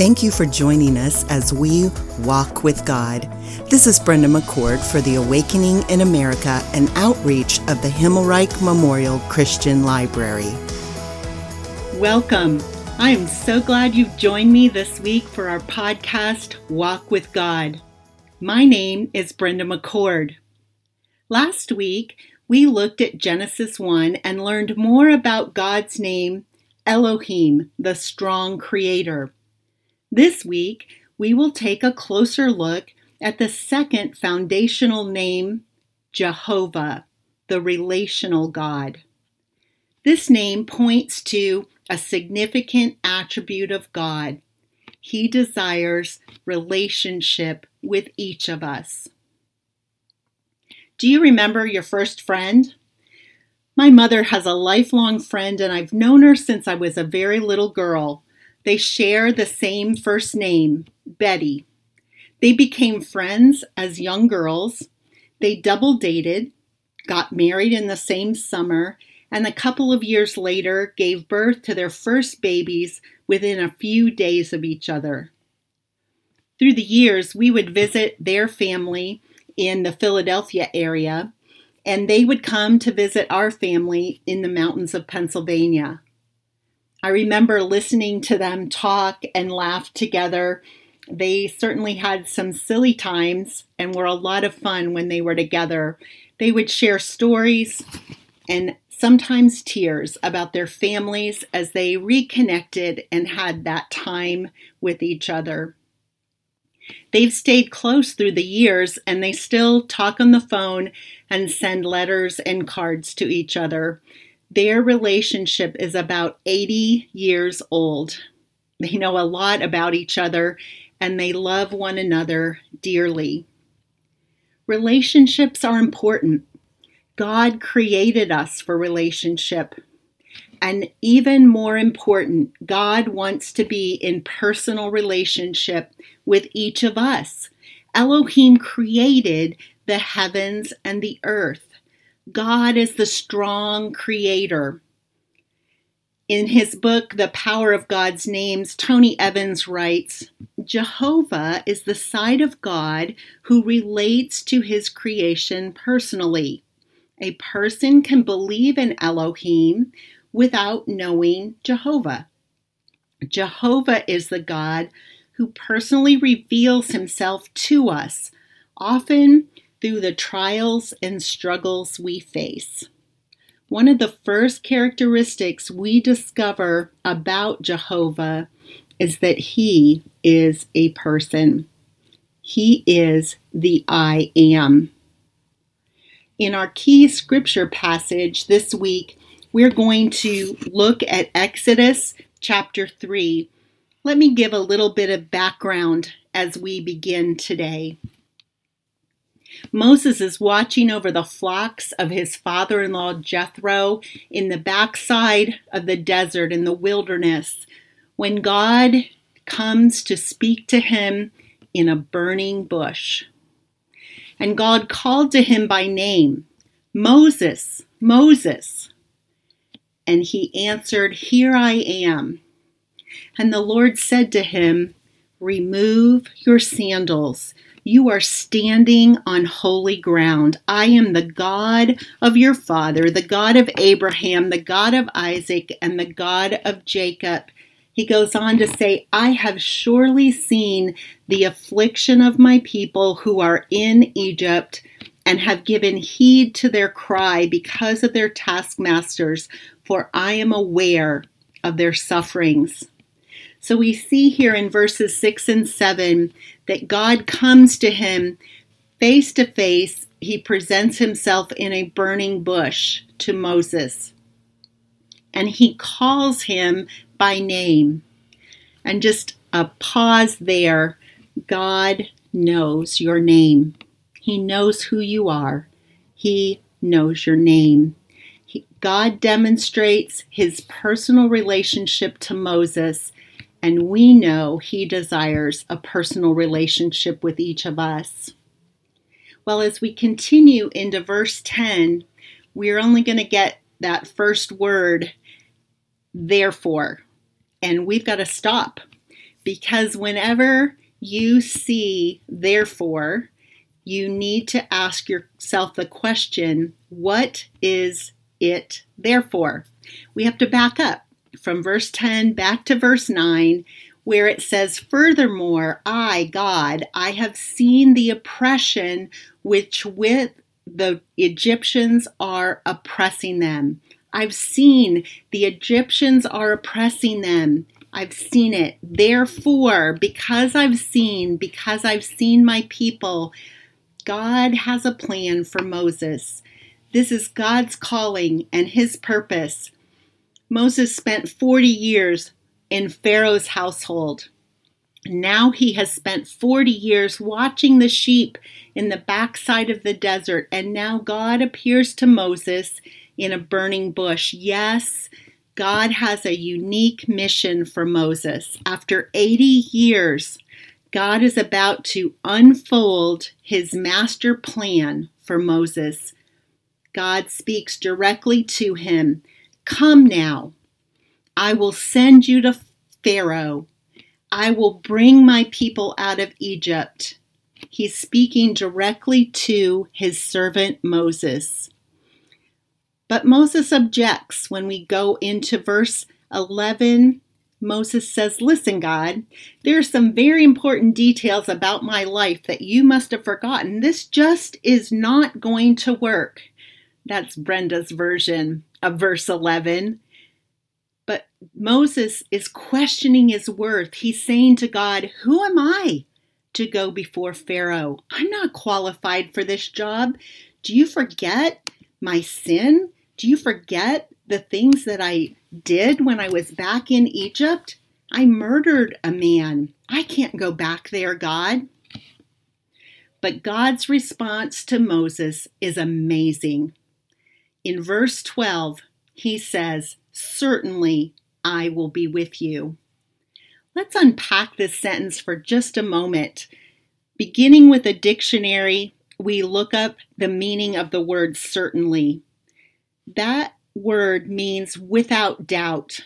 Thank you for joining us as we walk with God. This is Brenda McCord for the Awakening in America and outreach of the Himmelreich Memorial Christian Library. Welcome. I am so glad you've joined me this week for our podcast, Walk with God. My name is Brenda McCord. Last week, we looked at Genesis 1 and learned more about God's name, Elohim, the strong creator. This week, we will take a closer look at the second foundational name, Jehovah, the relational God. This name points to a significant attribute of God. He desires relationship with each of us. Do you remember your first friend? My mother has a lifelong friend, and I've known her since I was a very little girl. They share the same first name, Betty. They became friends as young girls. They double dated, got married in the same summer, and a couple of years later gave birth to their first babies within a few days of each other. Through the years, we would visit their family in the Philadelphia area, and they would come to visit our family in the mountains of Pennsylvania. I remember listening to them talk and laugh together. They certainly had some silly times and were a lot of fun when they were together. They would share stories and sometimes tears about their families as they reconnected and had that time with each other. They've stayed close through the years and they still talk on the phone and send letters and cards to each other. Their relationship is about 80 years old. They know a lot about each other and they love one another dearly. Relationships are important. God created us for relationship. And even more important, God wants to be in personal relationship with each of us. Elohim created the heavens and the earth. God is the strong creator. In his book, The Power of God's Names, Tony Evans writes Jehovah is the side of God who relates to his creation personally. A person can believe in Elohim without knowing Jehovah. Jehovah is the God who personally reveals himself to us, often through the trials and struggles we face. One of the first characteristics we discover about Jehovah is that he is a person. He is the I am. In our key scripture passage this week, we're going to look at Exodus chapter 3. Let me give a little bit of background as we begin today. Moses is watching over the flocks of his father in law Jethro in the backside of the desert in the wilderness when God comes to speak to him in a burning bush. And God called to him by name, Moses, Moses. And he answered, Here I am. And the Lord said to him, Remove your sandals you are standing on holy ground. I am the God of your father, the God of Abraham, the God of Isaac, and the God of Jacob. He goes on to say, I have surely seen the affliction of my people who are in Egypt and have given heed to their cry because of their taskmasters, for I am aware of their sufferings. So we see here in verses 6 and 7 that God comes to him face to face. He presents himself in a burning bush to Moses. And he calls him by name. And just a pause there. God knows your name. He knows who you are. He knows your name. God demonstrates his personal relationship to Moses and we know He desires a personal relationship with each of us. Well, as we continue into verse 10, we're only going to get that first word, therefore. And we've got to stop because whenever you see, therefore, you need to ask yourself the question what is it therefore? We have to back up from verse 10 back to verse 9 where it says, Furthermore, I, God, I have seen the oppression which with the Egyptians are oppressing them. I've seen the Egyptians are oppressing them. I've seen it. Therefore, because I've seen, because I've seen my people, God has a plan for Moses. This is God's calling and his purpose. Moses spent 40 years in Pharaoh's household. Now he has spent 40 years watching the sheep in the backside of the desert, and now God appears to Moses in a burning bush. Yes, God has a unique mission for Moses. After 80 years, God is about to unfold his master plan for Moses. God speaks directly to him Come now, I will send you to Pharaoh. I will bring my people out of Egypt. He's speaking directly to his servant Moses. But Moses objects when we go into verse 11. Moses says, Listen, God, there are some very important details about my life that you must have forgotten. This just is not going to work. That's Brenda's version of verse 11. But Moses is questioning his worth. He's saying to God, Who am I to go before Pharaoh? I'm not qualified for this job. Do you forget my sin? Do you forget the things that I did when I was back in Egypt? I murdered a man. I can't go back there, God. But God's response to Moses is amazing. In verse 12, he says, Certainly I will be with you. Let's unpack this sentence for just a moment. Beginning with a dictionary, we look up the meaning of the word certainly. That word means without doubt.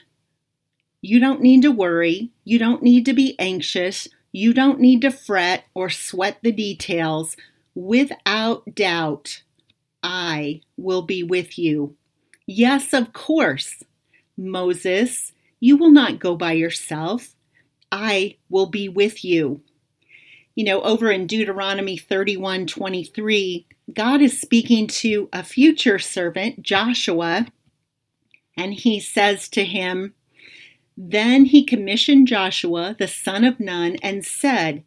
You don't need to worry. You don't need to be anxious. You don't need to fret or sweat the details. Without doubt, I will be with you. Yes, of course, Moses, you will not go by yourself. I will be with you. You know, over in Deuteronomy 31 23, God is speaking to a future servant, Joshua, and he says to him, Then he commissioned Joshua, the son of Nun, and said,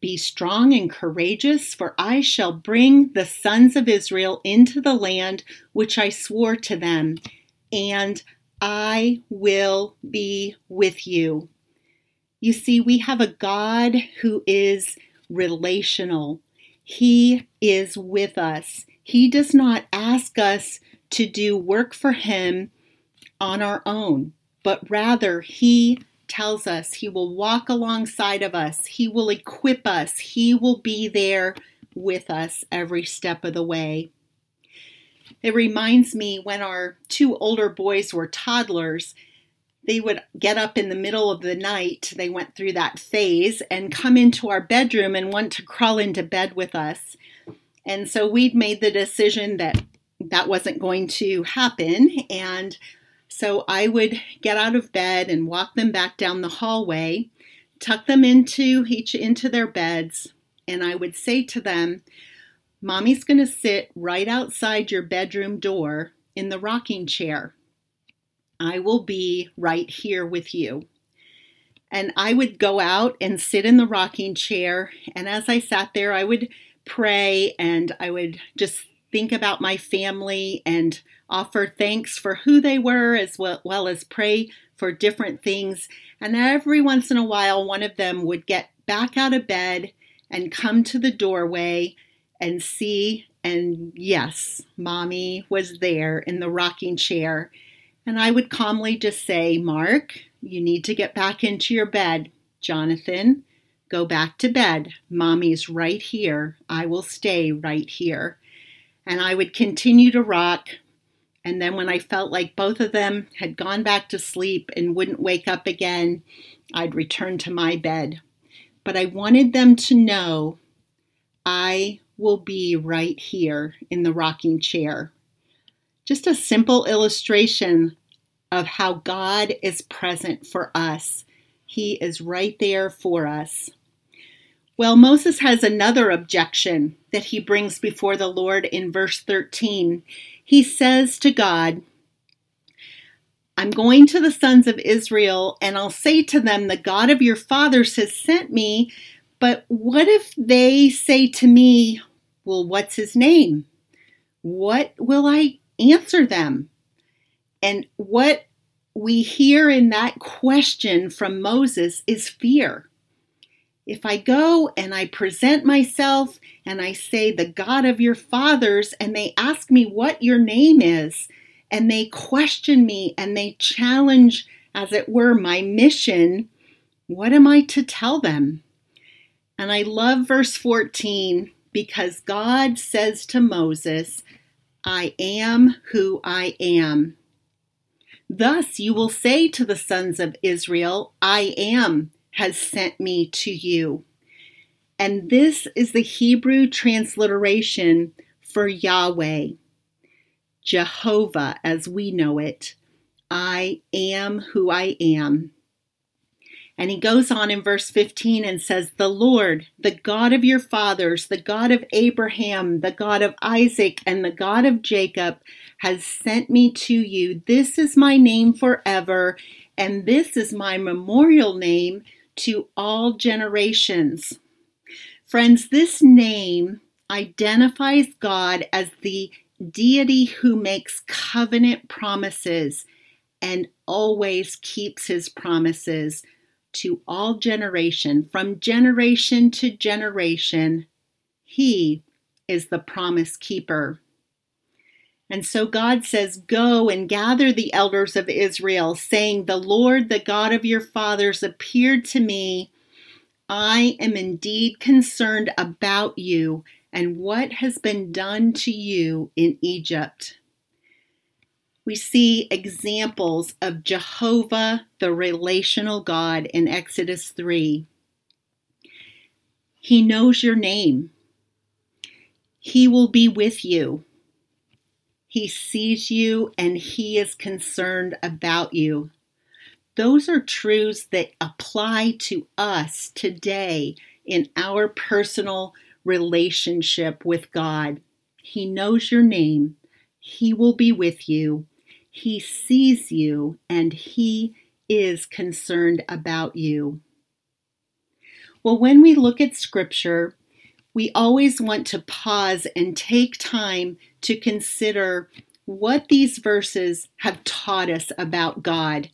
be strong and courageous, for I shall bring the sons of Israel into the land which I swore to them, and I will be with you. You see, we have a God who is relational. He is with us. He does not ask us to do work for Him on our own, but rather He tells us He will walk alongside of us, He will equip us, He will be there with us every step of the way. It reminds me when our two older boys were toddlers, they would get up in the middle of the night, they went through that phase, and come into our bedroom and want to crawl into bed with us. And so we'd made the decision that that wasn't going to happen. And so I would get out of bed and walk them back down the hallway, tuck them into each into their beds, and I would say to them, Mommy's going to sit right outside your bedroom door in the rocking chair. I will be right here with you. And I would go out and sit in the rocking chair. And as I sat there, I would pray and I would just think about my family and offer thanks for who they were as well, well as pray for different things. And every once in a while, one of them would get back out of bed and come to the doorway and see, and yes, mommy was there in the rocking chair. And I would calmly just say, Mark, you need to get back into your bed. Jonathan, go back to bed. Mommy's right here. I will stay right here. And I would continue to rock And then when I felt like both of them had gone back to sleep and wouldn't wake up again, I'd return to my bed. But I wanted them to know I will be right here in the rocking chair. Just a simple illustration of how God is present for us. He is right there for us. Well, Moses has another objection that he brings before the Lord in verse 13 he says to God, I'm going to the sons of Israel and I'll say to them, The God of your fathers has sent me. But what if they say to me, Well, what's his name? What will I answer them? And what we hear in that question from Moses is fear. If I go and I present myself and I say, the God of your fathers, and they ask me what your name is, and they question me and they challenge, as it were, my mission, what am I to tell them? And I love verse 14 because God says to Moses, I am who I am. Thus you will say to the sons of Israel, I am has sent me to you. And this is the Hebrew transliteration for Yahweh, Jehovah as we know it. I am who I am. And he goes on in verse 15 and says, The Lord, the God of your fathers, the God of Abraham, the God of Isaac, and the God of Jacob, has sent me to you. This is my name forever, and this is my memorial name to all generations. Friends, this name identifies God as the deity who makes covenant promises and always keeps his promises to all generation from generation to generation he is the promise keeper and so God says, Go and gather the elders of Israel, saying, The Lord, the God of your fathers, appeared to me. I am indeed concerned about you and what has been done to you in Egypt. We see examples of Jehovah, the relational God, in Exodus 3. He knows your name. He will be with you. He sees you and He is concerned about you. Those are truths that apply to us today in our personal relationship with God. He knows your name, He will be with you, He sees you, and He is concerned about you. Well, when we look at Scripture, we always want to pause and take time to consider what these verses have taught us about God.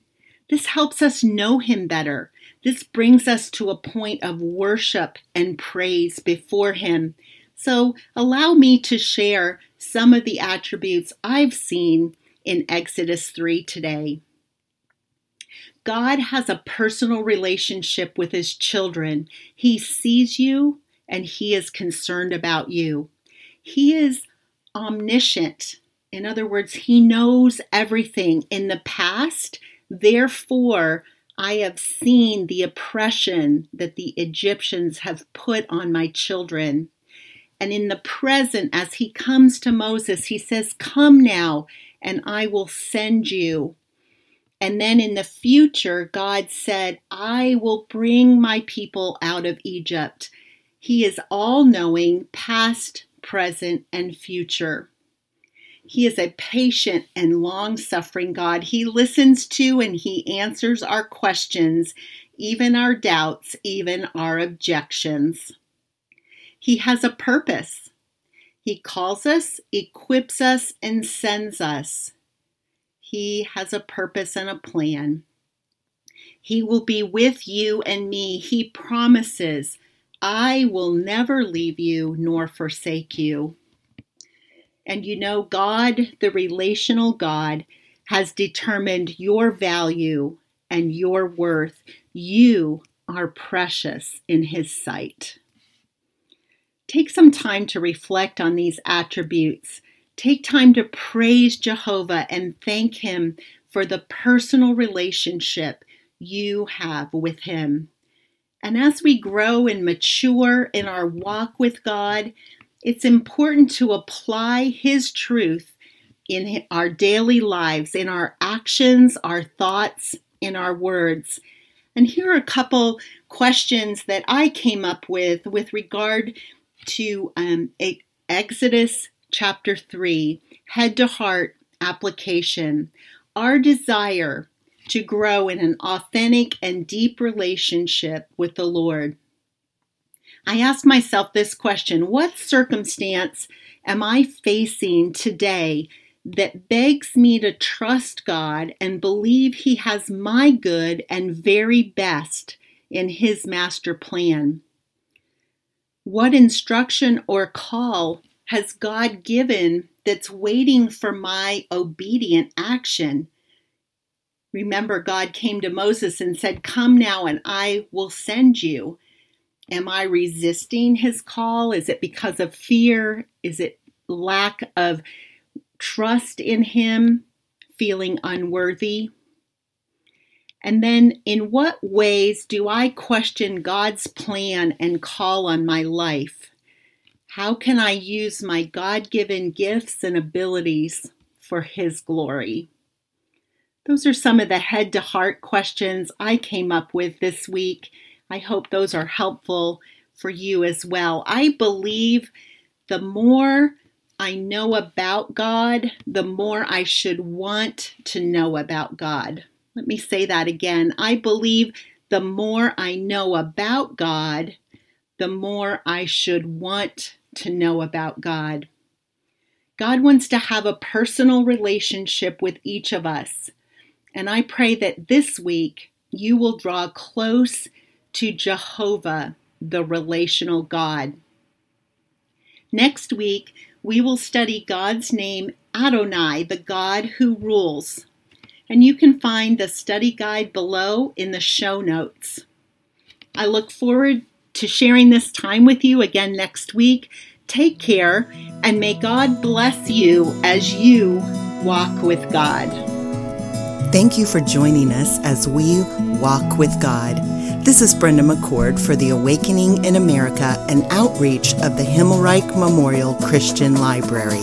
This helps us know Him better. This brings us to a point of worship and praise before Him. So, allow me to share some of the attributes I've seen in Exodus 3 today. God has a personal relationship with His children. He sees you, and He is concerned about you. He is omniscient. In other words, He knows everything in the past. Therefore, I have seen the oppression that the Egyptians have put on my children. And in the present, as he comes to Moses, he says, Come now, and I will send you. And then in the future, God said, I will bring my people out of Egypt. He is all knowing, past, present, and future. He is a patient and long suffering God. He listens to and He answers our questions, even our doubts, even our objections. He has a purpose. He calls us, equips us, and sends us. He has a purpose and a plan. He will be with you and me. He promises I will never leave you nor forsake you. And you know, God, the relational God, has determined your value and your worth. You are precious in His sight. Take some time to reflect on these attributes Take time to praise Jehovah and thank Him for the personal relationship you have with Him. And as we grow and mature in our walk with God, it's important to apply His truth in our daily lives, in our actions, our thoughts, in our words. And here are a couple questions that I came up with with regard to um, Exodus chapter 3, head to heart application. Our desire to grow in an authentic and deep relationship with the Lord. I asked myself this question What circumstance am I facing today that begs me to trust God and believe He has my good and very best in His master plan? What instruction or call has God given that's waiting for my obedient action? Remember, God came to Moses and said, Come now, and I will send you. Am I resisting his call? Is it because of fear? Is it lack of trust in him, feeling unworthy? And then, in what ways do I question God's plan and call on my life? How can I use my God given gifts and abilities for His glory? Those are some of the head to heart questions I came up with this week. I hope those are helpful for you as well. I believe the more I know about God, the more I should want to know about God. Let me say that again. I believe the more I know about God, the more I should want to know about God. God wants to have a personal relationship with each of us. And I pray that this week you will draw close to Jehovah, the relational God. Next week, we will study God's name Adonai, the God who rules. And you can find the study guide below in the show notes. I look forward to sharing this time with you again next week. Take care, and may God bless you as you walk with God. Thank you for joining us as we walk with God. This is Brenda McCord for the Awakening in America, an outreach of the Himmelreich Memorial Christian Library.